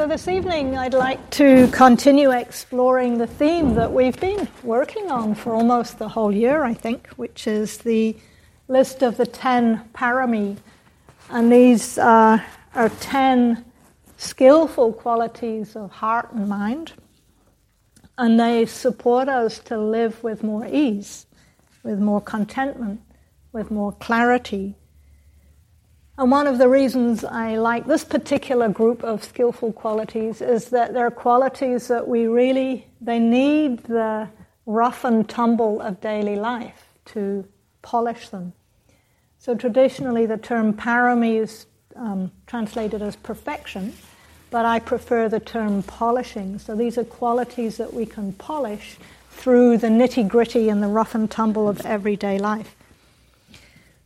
So, this evening I'd like to continue exploring the theme that we've been working on for almost the whole year, I think, which is the list of the 10 parami. And these uh, are 10 skillful qualities of heart and mind. And they support us to live with more ease, with more contentment, with more clarity, and one of the reasons I like this particular group of skillful qualities is that they're qualities that we really, they need the rough and tumble of daily life to polish them. So traditionally the term parami is um, translated as perfection, but I prefer the term polishing. So these are qualities that we can polish through the nitty gritty and the rough and tumble of everyday life.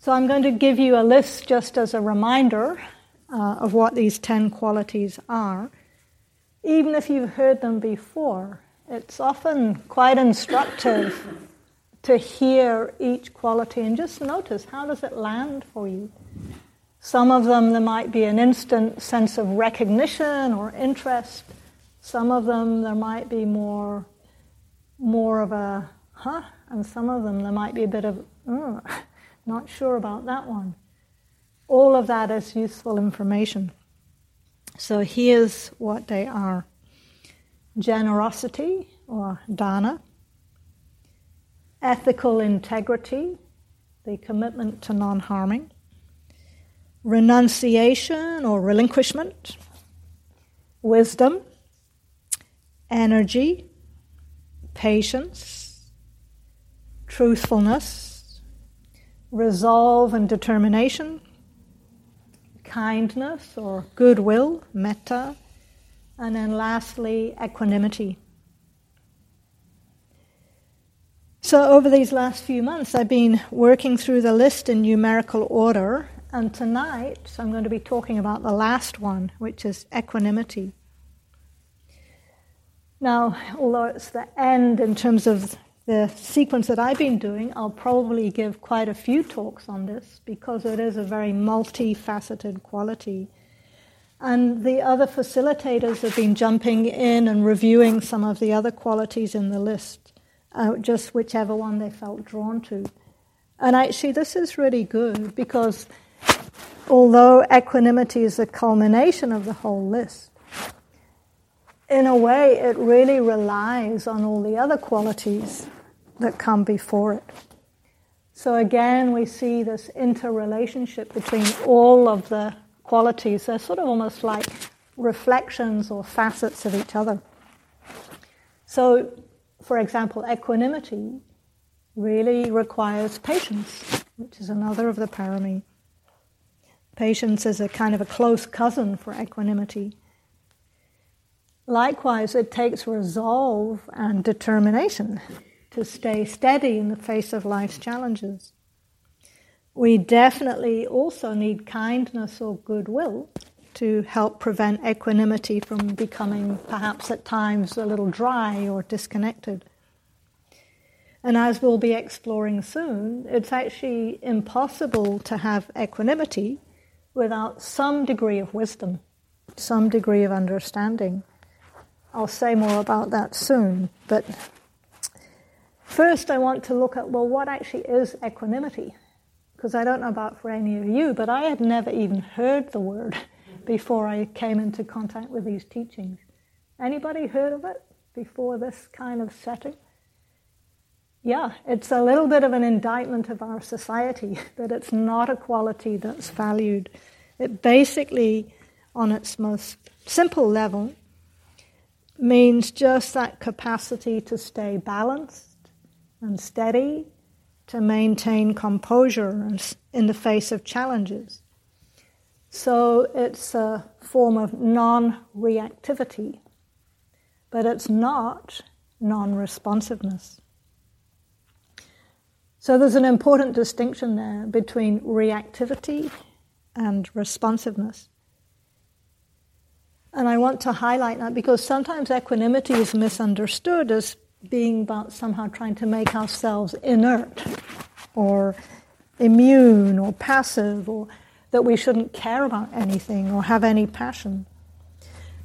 So I'm going to give you a list just as a reminder uh, of what these 10 qualities are. Even if you've heard them before, it's often quite instructive to hear each quality and just notice how does it land for you. Some of them, there might be an instant sense of recognition or interest. Some of them, there might be more, more of a huh, and some of them, there might be a bit of, uh. Not sure about that one. All of that is useful information. So here's what they are. Generosity or dana, ethical integrity, the commitment to non harming, renunciation or relinquishment, wisdom, energy, patience, truthfulness, resolve and determination, kindness or goodwill, metta, and then lastly, equanimity. So, over these last few months, I've been working through the list in numerical order, and tonight I'm going to be talking about the last one, which is equanimity. Now, although it's the end in terms of the sequence that I've been doing, I'll probably give quite a few talks on this because it is a very multifaceted quality. And the other facilitators have been jumping in and reviewing some of the other qualities in the list, uh, just whichever one they felt drawn to. And actually, this is really good because although equanimity is the culmination of the whole list, in a way, it really relies on all the other qualities that come before it. So again, we see this interrelationship between all of the qualities. They're sort of almost like reflections or facets of each other. So, for example, equanimity really requires patience, which is another of the parami. Patience is a kind of a close cousin for equanimity. Likewise, it takes resolve and determination to stay steady in the face of life's challenges. We definitely also need kindness or goodwill to help prevent equanimity from becoming perhaps at times a little dry or disconnected. And as we'll be exploring soon, it's actually impossible to have equanimity without some degree of wisdom, some degree of understanding. I'll say more about that soon, but First, I want to look at well, what actually is equanimity? Because I don't know about for any of you, but I had never even heard the word before I came into contact with these teachings. Anybody heard of it before this kind of setting? Yeah, it's a little bit of an indictment of our society that it's not a quality that's valued. It basically, on its most simple level, means just that capacity to stay balanced and steady, to maintain composure in the face of challenges. So it's a form of non reactivity, but it's not non responsiveness. So there's an important distinction there between reactivity and responsiveness. And I want to highlight that because sometimes equanimity is misunderstood as being about somehow trying to make ourselves inert or immune or passive or that we shouldn't care about anything or have any passion.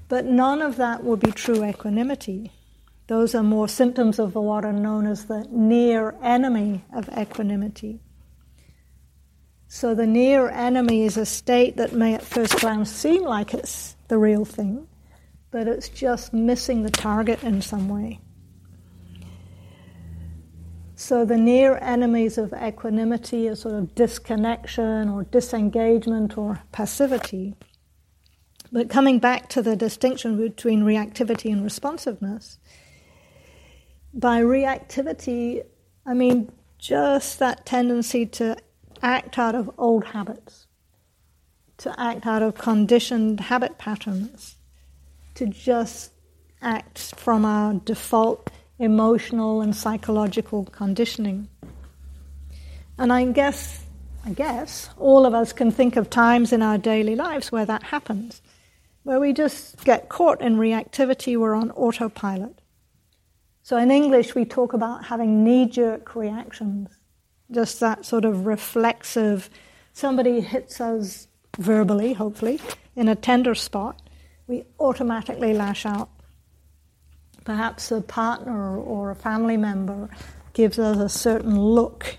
But none of that would be true equanimity. Those are more symptoms of what are known as the near enemy of equanimity. So the near enemy is a state that may at first glance seem like it's the real thing, but it's just missing the target in some way. So the near enemies of equanimity are sort of disconnection or disengagement or passivity. But coming back to the distinction between reactivity and responsiveness, by reactivity, I mean just that tendency to act out of old habits, to act out of conditioned habit patterns, to just act from our default emotional and psychological conditioning. And I guess, I guess, all of us can think of times in our daily lives where that happens, where we just get caught in reactivity, we're on autopilot. So in English, we talk about having knee jerk reactions, just that sort of reflexive, somebody hits us verbally, hopefully, in a tender spot, we automatically lash out. Perhaps a partner or a family member gives us a certain look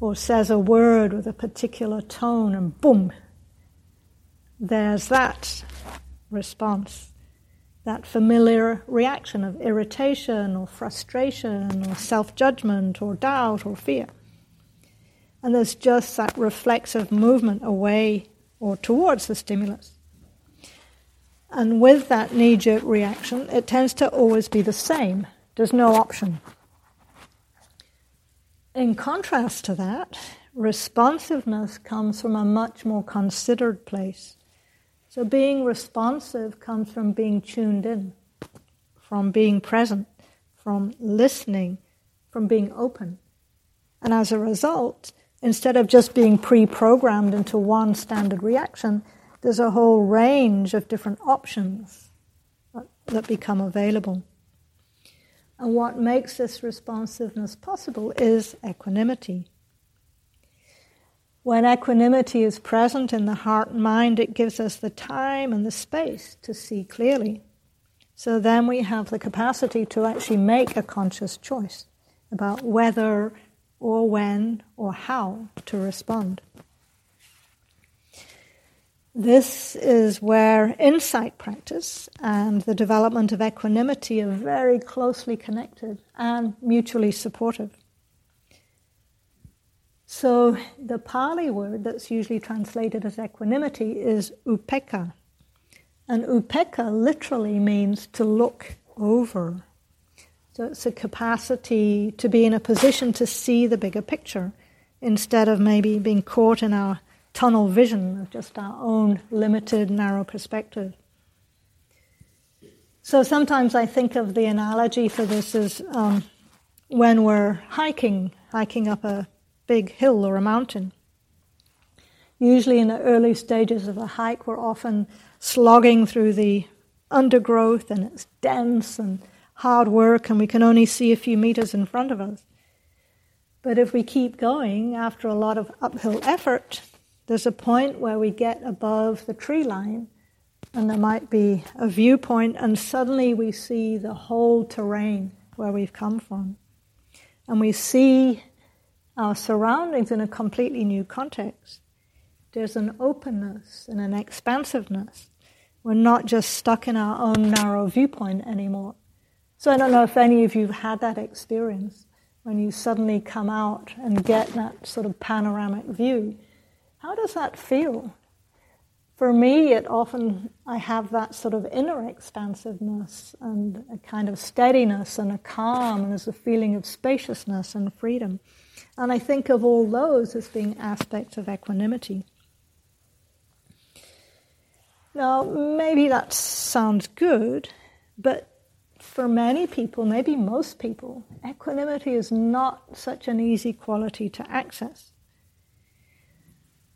or says a word with a particular tone, and boom, there's that response, that familiar reaction of irritation or frustration or self judgment or doubt or fear. And there's just that reflexive movement away or towards the stimulus. And with that knee jerk reaction, it tends to always be the same. There's no option. In contrast to that, responsiveness comes from a much more considered place. So being responsive comes from being tuned in, from being present, from listening, from being open. And as a result, instead of just being pre programmed into one standard reaction, there's a whole range of different options that become available. And what makes this responsiveness possible is equanimity. When equanimity is present in the heart and mind, it gives us the time and the space to see clearly. So then we have the capacity to actually make a conscious choice about whether or when or how to respond. This is where insight practice and the development of equanimity are very closely connected and mutually supportive. So, the Pali word that's usually translated as equanimity is upekkha. And upekkha literally means to look over. So, it's a capacity to be in a position to see the bigger picture instead of maybe being caught in our tunnel vision of just our own limited, narrow perspective. So sometimes I think of the analogy for this as um, when we're hiking, hiking up a big hill or a mountain. Usually, in the early stages of a hike, we're often slogging through the undergrowth and it's dense and hard work, and we can only see a few meters in front of us. But if we keep going after a lot of uphill effort, there's a point where we get above the tree line, and there might be a viewpoint, and suddenly we see the whole terrain where we've come from. And we see our surroundings in a completely new context. There's an openness and an expansiveness. We're not just stuck in our own narrow viewpoint anymore. So I don't know if any of you have had that experience when you suddenly come out and get that sort of panoramic view how does that feel? For me, it often, I have that sort of inner expansiveness and a kind of steadiness and a calm, and there's a feeling of spaciousness and freedom. And I think of all those as being aspects of equanimity. Now, maybe that sounds good, but for many people, maybe most people, equanimity is not such an easy quality to access.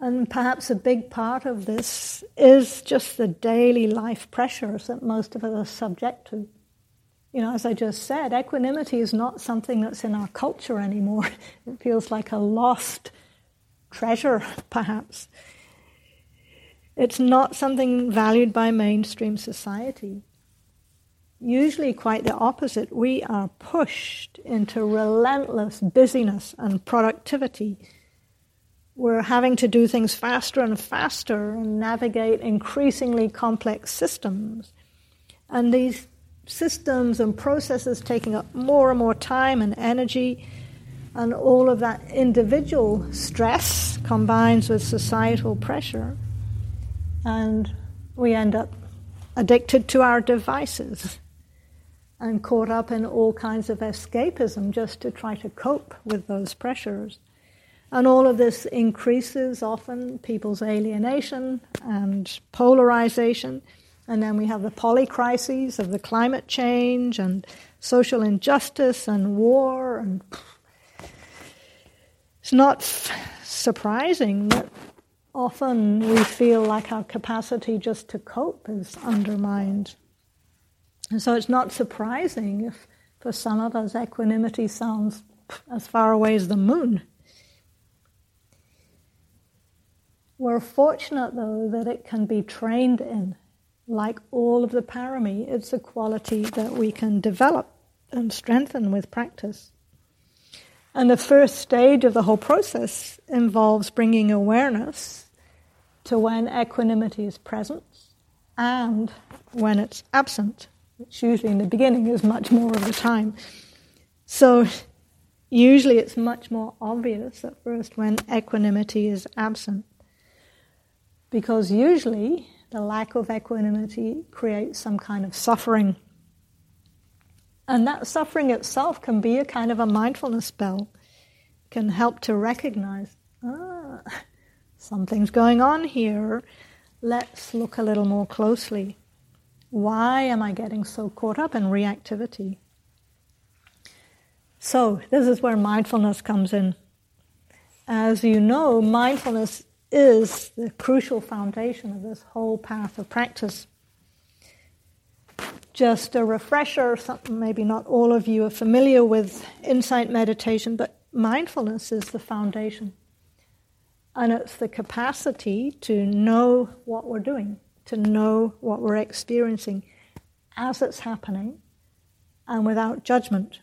And perhaps a big part of this is just the daily life pressures that most of us are subject to. You know, as I just said, equanimity is not something that's in our culture anymore. It feels like a lost treasure, perhaps. It's not something valued by mainstream society. Usually quite the opposite. We are pushed into relentless busyness and productivity. We're having to do things faster and faster and navigate increasingly complex systems. And these systems and processes taking up more and more time and energy, and all of that individual stress combines with societal pressure, and we end up addicted to our devices and caught up in all kinds of escapism just to try to cope with those pressures. And all of this increases often people's alienation and polarization. And then we have the polycrises of the climate change and social injustice and war. And it's not surprising that often we feel like our capacity just to cope is undermined. And so it's not surprising if for some of us equanimity sounds as far away as the moon. We're fortunate, though, that it can be trained in. Like all of the parami, it's a quality that we can develop and strengthen with practice. And the first stage of the whole process involves bringing awareness to when equanimity is present and when it's absent which usually in the beginning is much more of the time. So usually it's much more obvious at first when equanimity is absent. Because usually the lack of equanimity creates some kind of suffering. And that suffering itself can be a kind of a mindfulness spell, can help to recognize, ah, something's going on here. Let's look a little more closely. Why am I getting so caught up in reactivity? So, this is where mindfulness comes in. As you know, mindfulness is the crucial foundation of this whole path of practice. Just a refresher, something maybe not all of you are familiar with insight meditation, but mindfulness is the foundation. And it's the capacity to know what we're doing to know what we're experiencing as it's happening and without judgment.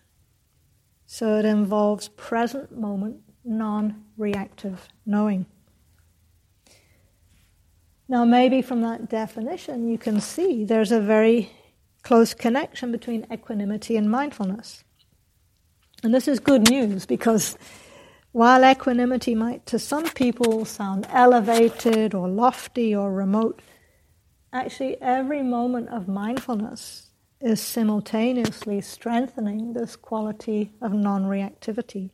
So it involves present moment, non reactive knowing. Now, maybe from that definition, you can see there's a very close connection between equanimity and mindfulness. And this is good news because while equanimity might to some people sound elevated or lofty or remote, actually every moment of mindfulness is simultaneously strengthening this quality of non reactivity.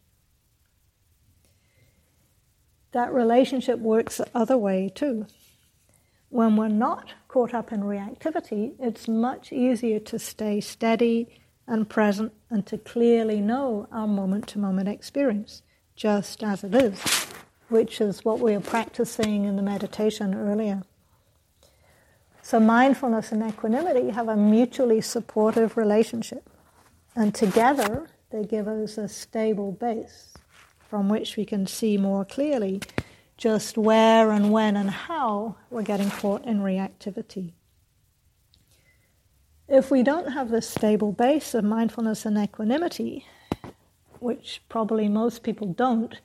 That relationship works the other way too. When we're not caught up in reactivity, it's much easier to stay steady and present and to clearly know our moment to moment experience, just as it is, which is what we were practicing in the meditation earlier. So mindfulness and equanimity have a mutually supportive relationship. And together, they give us a stable base from which we can see more clearly just where and when and how we're getting caught in reactivity. If we don't have this stable base of mindfulness and equanimity, which probably most people don't,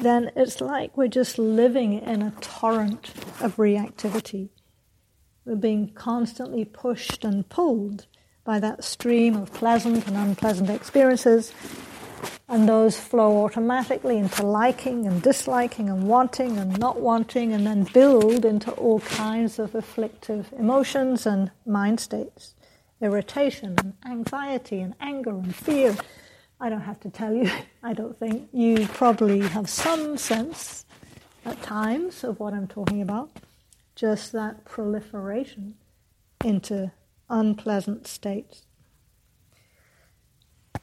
then it's like we're just living in a torrent of reactivity. We're being constantly pushed and pulled by that stream of pleasant and unpleasant experiences, and those flow automatically into liking and disliking and wanting and not wanting, and then build into all kinds of afflictive emotions and mind states irritation and anxiety and anger and fear. I don't have to tell you, I don't think. You probably have some sense at times of what I'm talking about just that proliferation into unpleasant states.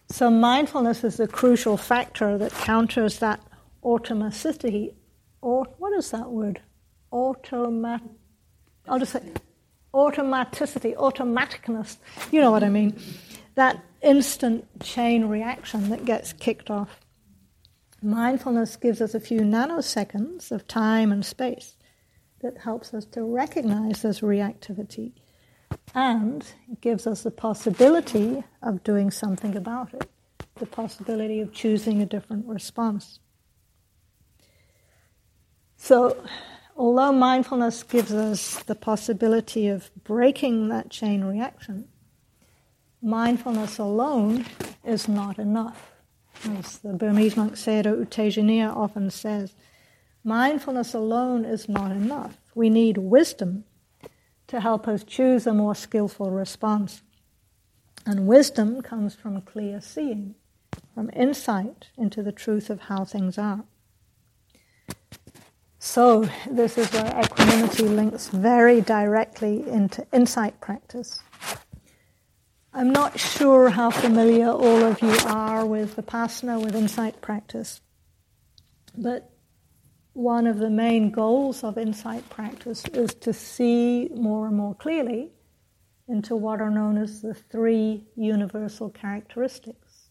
So, mindfulness is the crucial factor that counters that automaticity. Or what is that word? Automat. I'll just say automaticity, automaticness. You know what I mean? That instant chain reaction that gets kicked off. Mindfulness gives us a few nanoseconds of time and space that helps us to recognize this reactivity and gives us the possibility of doing something about it, the possibility of choosing a different response. So, although mindfulness gives us the possibility of breaking that chain reaction, mindfulness alone is not enough. As the Burmese monk Sayadaw U Tejaniya often says, mindfulness alone is not enough. We need wisdom to help us choose a more skillful response. And wisdom comes from clear seeing, from insight into the truth of how things are. So, this is where equanimity links very directly into insight practice. I'm not sure how familiar all of you are with Vipassana, with insight practice, but one of the main goals of insight practice is to see more and more clearly into what are known as the three universal characteristics.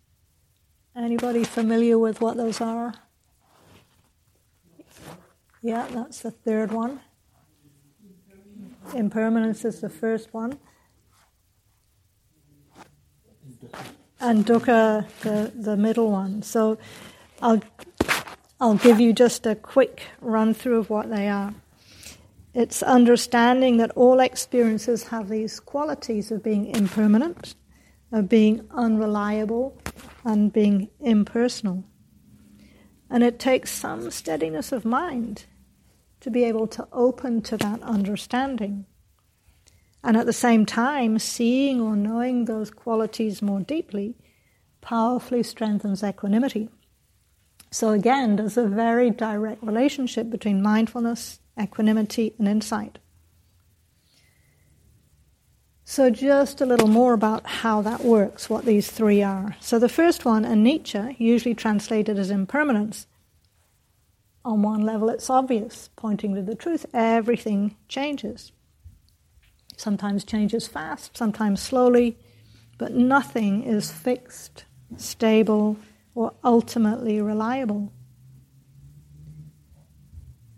Anybody familiar with what those are? Yeah, that's the third one. Impermanence is the first one. And dukkha, the, the middle one. So I'll I'll give you just a quick run through of what they are. It's understanding that all experiences have these qualities of being impermanent, of being unreliable, and being impersonal. And it takes some steadiness of mind to be able to open to that understanding. And at the same time, seeing or knowing those qualities more deeply powerfully strengthens equanimity. So again, there's a very direct relationship between mindfulness, equanimity, and insight. So, just a little more about how that works, what these three are. So, the first one, anicca, usually translated as impermanence. On one level, it's obvious, pointing to the truth. Everything changes. Sometimes changes fast, sometimes slowly, but nothing is fixed, stable, or ultimately reliable.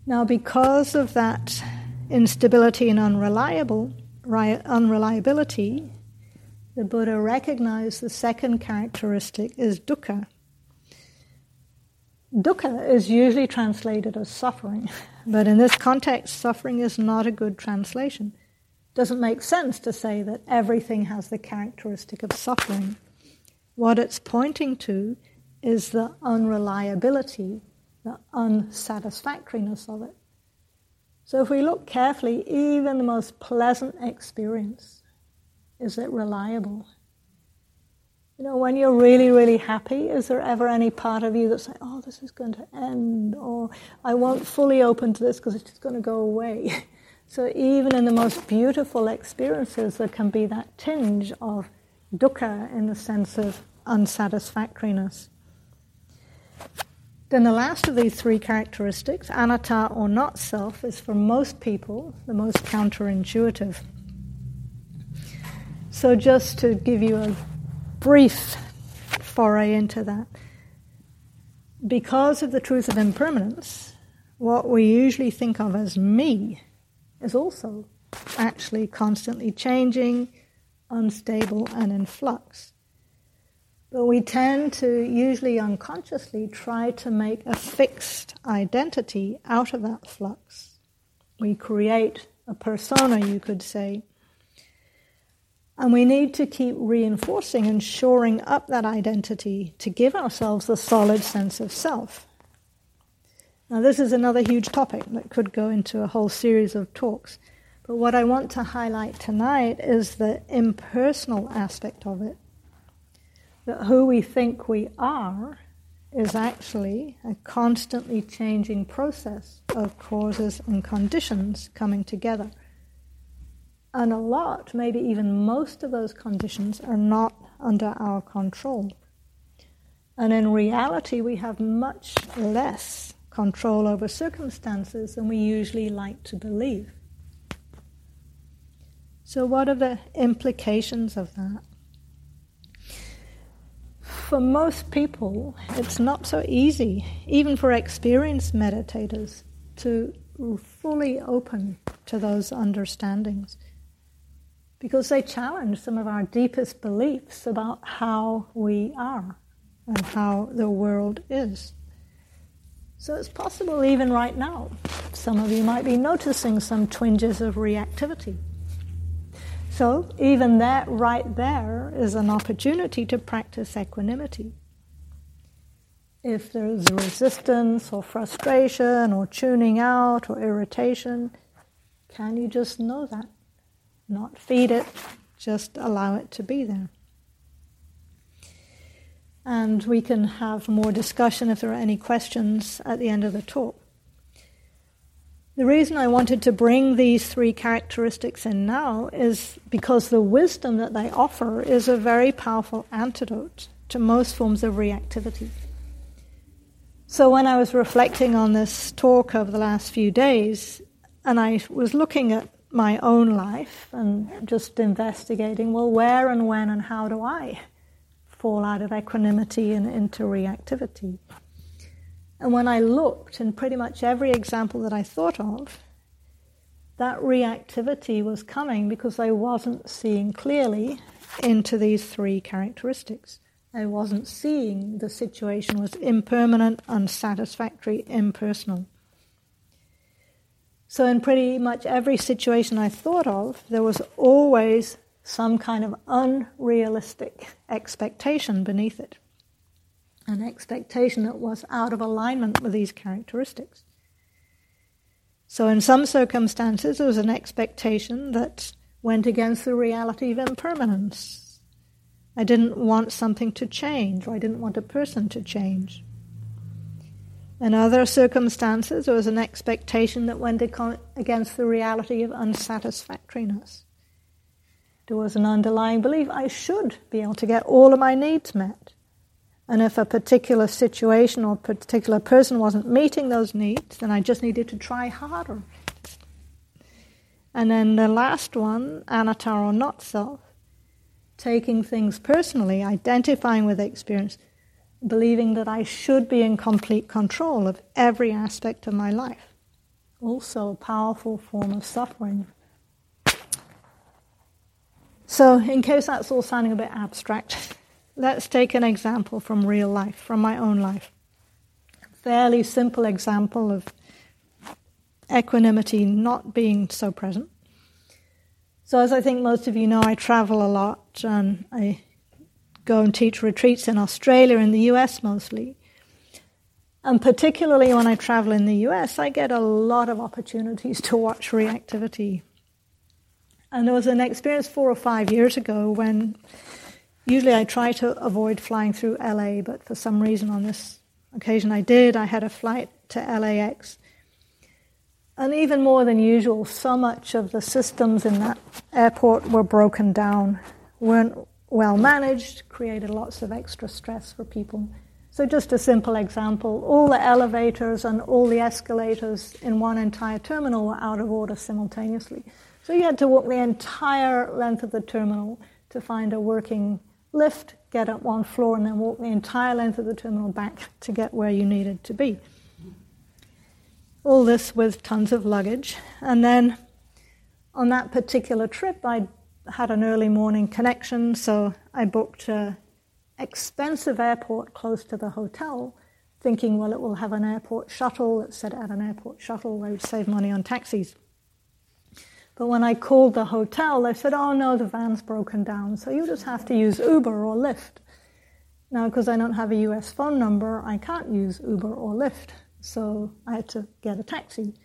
Now, because of that instability and unreliable, unreliability, the Buddha recognized the second characteristic is dukkha. Dukkha is usually translated as suffering, but in this context, suffering is not a good translation. It doesn't make sense to say that everything has the characteristic of suffering. What it's pointing to is the unreliability, the unsatisfactoriness of it. So if we look carefully, even the most pleasant experience, is it reliable? You know, when you're really, really happy, is there ever any part of you that's like, oh, this is going to end, or I won't fully open to this because it's just going to go away? so even in the most beautiful experiences, there can be that tinge of dukkha in the sense of unsatisfactoriness. Then the last of these three characteristics, anatta or not self, is for most people the most counterintuitive. So, just to give you a brief foray into that, because of the truth of impermanence, what we usually think of as me is also actually constantly changing, unstable, and in flux. But we tend to usually unconsciously try to make a fixed identity out of that flux. We create a persona, you could say. And we need to keep reinforcing and shoring up that identity to give ourselves a solid sense of self. Now, this is another huge topic that could go into a whole series of talks. But what I want to highlight tonight is the impersonal aspect of it that who we think we are is actually a constantly changing process of causes and conditions coming together. And a lot, maybe even most of those conditions, are not under our control. And in reality, we have much less control over circumstances than we usually like to believe. So, what are the implications of that? For most people, it's not so easy, even for experienced meditators, to fully open to those understandings. because they challenge some of our deepest beliefs about how we are and how the world is. So it's possible even right now, some of you might be noticing some twinges of reactivity. So even that right there is an opportunity to practice equanimity. If there's resistance or frustration or tuning out or irritation, can you just know that? Not feed it, just allow it to be there. And we can have more discussion if there are any questions at the end of the talk. The reason I wanted to bring these three characteristics in now is because the wisdom that they offer is a very powerful antidote to most forms of reactivity. So, when I was reflecting on this talk over the last few days, and I was looking at my own life and just investigating well, where and when and how do I fall out of equanimity and into reactivity? And when I looked in pretty much every example that I thought of, that reactivity was coming because I wasn't seeing clearly into these three characteristics. I wasn't seeing the situation was impermanent, unsatisfactory, impersonal. So, in pretty much every situation I thought of, there was always some kind of unrealistic expectation beneath it an expectation that was out of alignment with these characteristics. So, in some circumstances, there was an expectation that went against the reality of impermanence. I didn't want something to change, or I didn't want a person to change. In other circumstances, there was an expectation that went against the reality of unsatisfactoriness. There was an underlying belief I should be able to get all of my needs met. And if a particular situation or particular person wasn't meeting those needs, then I just needed to try harder. And then the last one, anatta or not self, taking things personally, identifying with experience, believing that I should be in complete control of every aspect of my life. Also, a powerful form of suffering. So, in case that's all sounding a bit abstract, Let's take an example from real life, from my own life. Fairly simple example of equanimity not being so present. So, as I think most of you know, I travel a lot and I go and teach retreats in Australia and the US mostly. And particularly when I travel in the US, I get a lot of opportunities to watch reactivity. And there was an experience four or five years ago when Usually I try to avoid flying through LA, but for some reason on this occasion I did. I had a flight to LAX. And even more than usual, so much of the systems in that airport were broken down, weren't well managed, created lots of extra stress for people. So, just a simple example all the elevators and all the escalators in one entire terminal were out of order simultaneously. So, you had to walk the entire length of the terminal to find a working lift, get up one floor, and then walk the entire length of the terminal back to get where you needed to be. All this with tons of luggage. And then on that particular trip, I had an early morning connection, so I booked an expensive airport close to the hotel, thinking, well, it will have an airport shuttle. It said at an airport shuttle, I would save money on taxis. But when I called the hotel, they said, oh no, the van's broken down, so you just have to use Uber or Lyft. Now, because I don't have a US phone number, I can't use Uber or Lyft, so I had to get a taxi.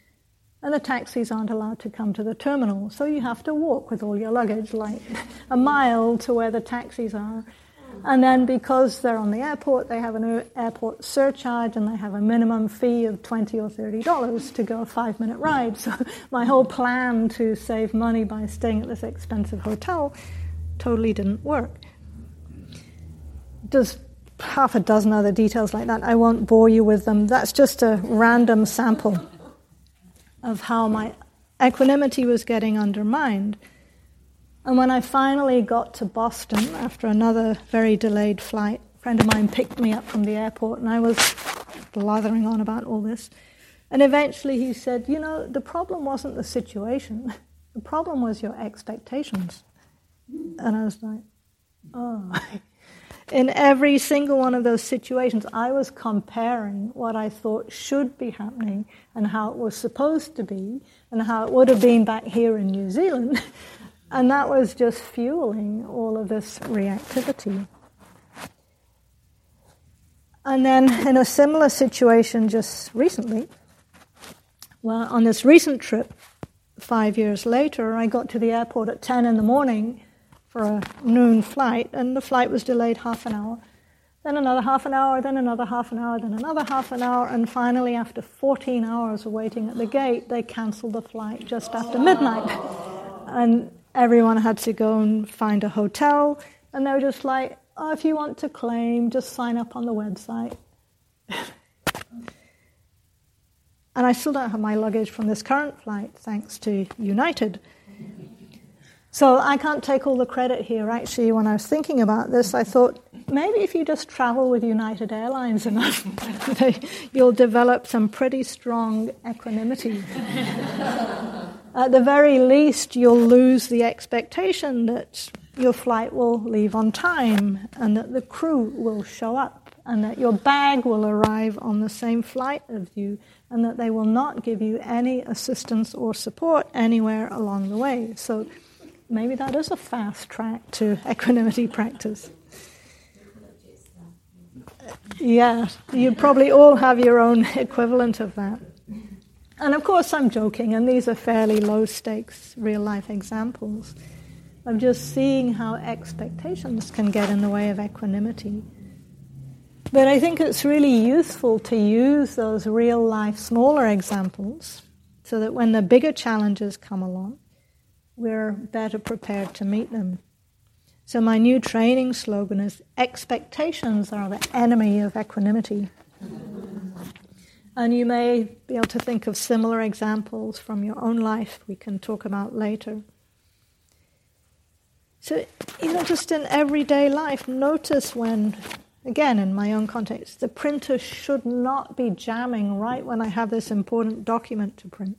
And the taxis aren't allowed to come to the terminal, so you have to walk with all your luggage like a mile to where the taxis are. And then because they're on the airport, they have an airport surcharge and they have a minimum fee of 20 or 30 dollars to go a five minute ride. So my whole plan to save money by staying at this expensive hotel totally didn't work. There's half a dozen other details like that. I won't bore you with them. That's just a random sample of how my equanimity was getting undermined and when I finally got to Boston after another very delayed flight, a friend of mine picked me up from the airport and I was blathering on about all this. And eventually he said, You know, the problem wasn't the situation, the problem was your expectations. And I was like, oh. In every single one of those situations, I was comparing what I thought should be happening and how it was supposed to be and how it would have been back here in New Zealand. And that was just fueling all of this reactivity. And then, in a similar situation just recently, well, on this recent trip, five years later, I got to the airport at 10 in the morning for a noon flight, and the flight was delayed half an hour. Then another half an hour, then another half an hour, then another half an hour, and finally, after 14 hours of waiting at the gate, they cancelled the flight just after midnight. And everyone had to go and find a hotel, and they were just like, oh, if you want to claim, just sign up on the website. and I still don't have my luggage from this current flight, thanks to United. So I can't take all the credit here. Actually, when I was thinking about this, I thought maybe if you just travel with United Airlines enough, you'll develop some pretty strong equanimity. At the very least, you'll lose the expectation that your flight will leave on time and that the crew will show up and that your bag will arrive on the same flight as you and that they will not give you any assistance or support anywhere along the way. So maybe that is a fast track to equanimity practice. Uh, yeah, you probably all have your own equivalent of that. And of course, I'm joking, and these are fairly low stakes real life examples of just seeing how expectations can get in the way of equanimity. But I think it's really useful to use those real life smaller examples so that when the bigger challenges come along, we're better prepared to meet them. So, my new training slogan is Expectations are the enemy of equanimity. And you may be able to think of similar examples from your own life we can talk about later. So, even just in everyday life, notice when, again, in my own context, the printer should not be jamming right when I have this important document to print.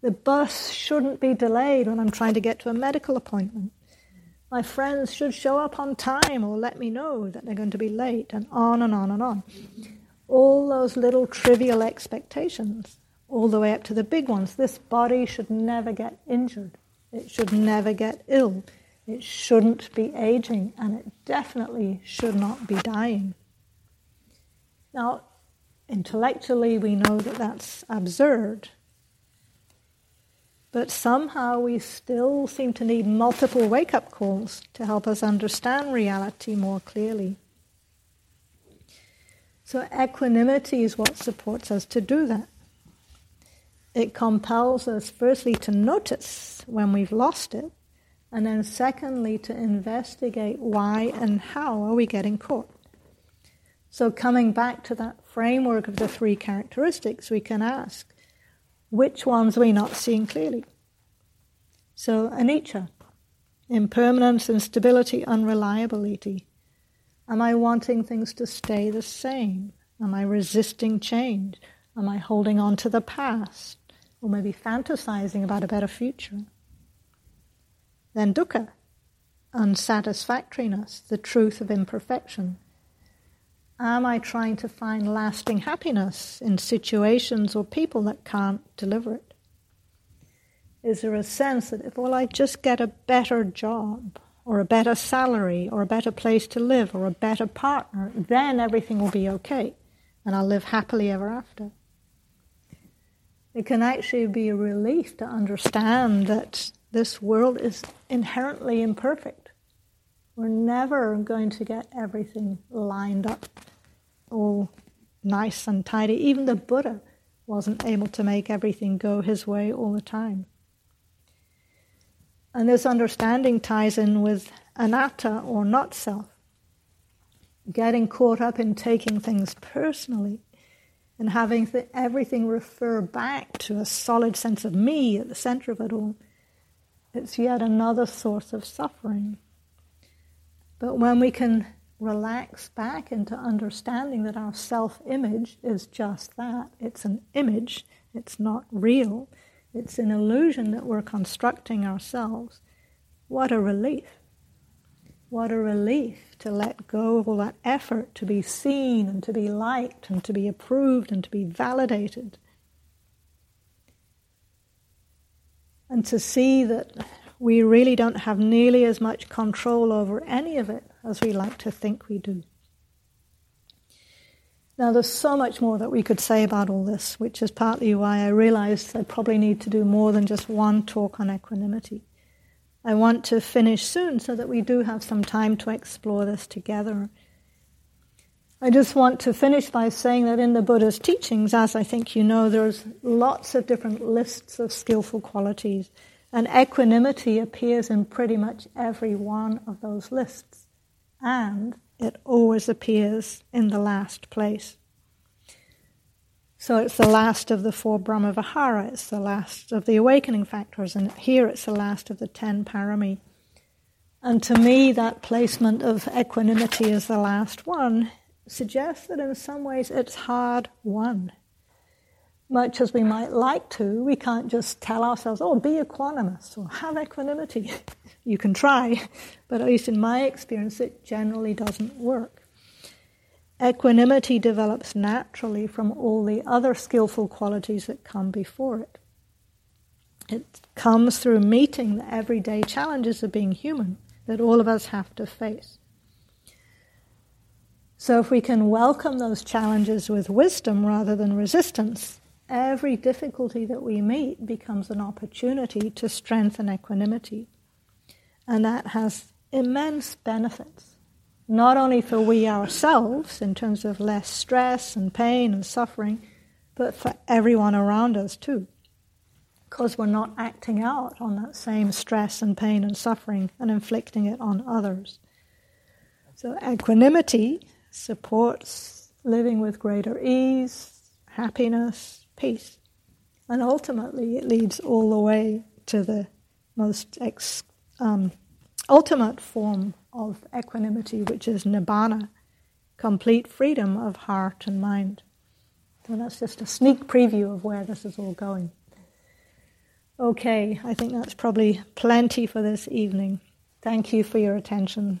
The bus shouldn't be delayed when I'm trying to get to a medical appointment. My friends should show up on time or let me know that they're going to be late, and on and on and on all those little trivial expectations, all the way up to the big ones. This body should never get injured, it should never get ill, it shouldn't be aging, and it definitely should not be dying. Now, intellectually, we know that that's absurd. But somehow we still seem to need multiple wake up calls to help us understand reality more clearly. So, equanimity is what supports us to do that. It compels us, firstly, to notice when we've lost it, and then, secondly, to investigate why and how are we getting caught. So, coming back to that framework of the three characteristics, we can ask which ones are we not seeing clearly? So, anicca, impermanence, instability, unreliability. Am I wanting things to stay the same? Am I resisting change? Am I holding on to the past? Or maybe fantasizing about a better future? Then dukkha, unsatisfactoriness, the truth of imperfection. Am I trying to find lasting happiness in situations or people that can't deliver it? Is there a sense that if, well, I just get a better job, or a better salary or a better place to live or a better partner, then everything will be okay and I'll live happily ever after. It can actually be a relief to understand that this world is inherently imperfect. We're never going to get everything lined up all nice and tidy. Even the Buddha wasn't able to make everything go his way all the time. And this understanding ties in with anatta or not self. Getting caught up in taking things personally and having th- everything refer back to a solid sense of me at the center of it all. It's yet another source of suffering. But when we can relax back into understanding that our self image is just that it's an image, it's not real, it's an illusion that we're constructing ourselves, What a relief. What a relief to let go of all that effort to be seen and to be liked and to be approved and to be validated. And to see that we really don't have nearly as much control over any of it as we like to think we do. Now, there's so much more that we could say about all this, which is partly why I realized I probably need to do more than just one talk on equanimity. I want to finish soon so that we do have some time to explore this together. I just want to finish by saying that in the Buddha's teachings, as I think you know, there's lots of different lists of skillful qualities, and equanimity appears in pretty much every one of those lists. And it always appears in the last place. So it's the last of the four Brahmavihara, it's the last of the awakening factors, and here it's the last of the ten parami. And to me, that placement of equanimity as the last one suggests that in some ways it's hard won. Much as we might like to, we can't just tell ourselves, oh, be equanimous or have equanimity. you can try, but at least in my experience, it generally doesn't work. Equanimity develops naturally from all the other skillful qualities that come before it. It comes through meeting the everyday challenges of being human that all of us have to face. So, if we can welcome those challenges with wisdom rather than resistance, every difficulty that we meet becomes an opportunity to strengthen equanimity. And that has immense benefits not only for we ourselves in terms of less stress and pain and suffering, but for everyone around us too. Because we're not acting out on that same stress and pain and suffering and inflicting it on others. So, equanimity supports living with greater ease, happiness, peace. And ultimately, it leads all the way to the most ex- um, ultimate form of equanimity, which is nibbana, complete freedom of heart and mind. So that's just a sneak preview of where this is all going. Okay, I think that's probably plenty for this evening. Thank you for your attention.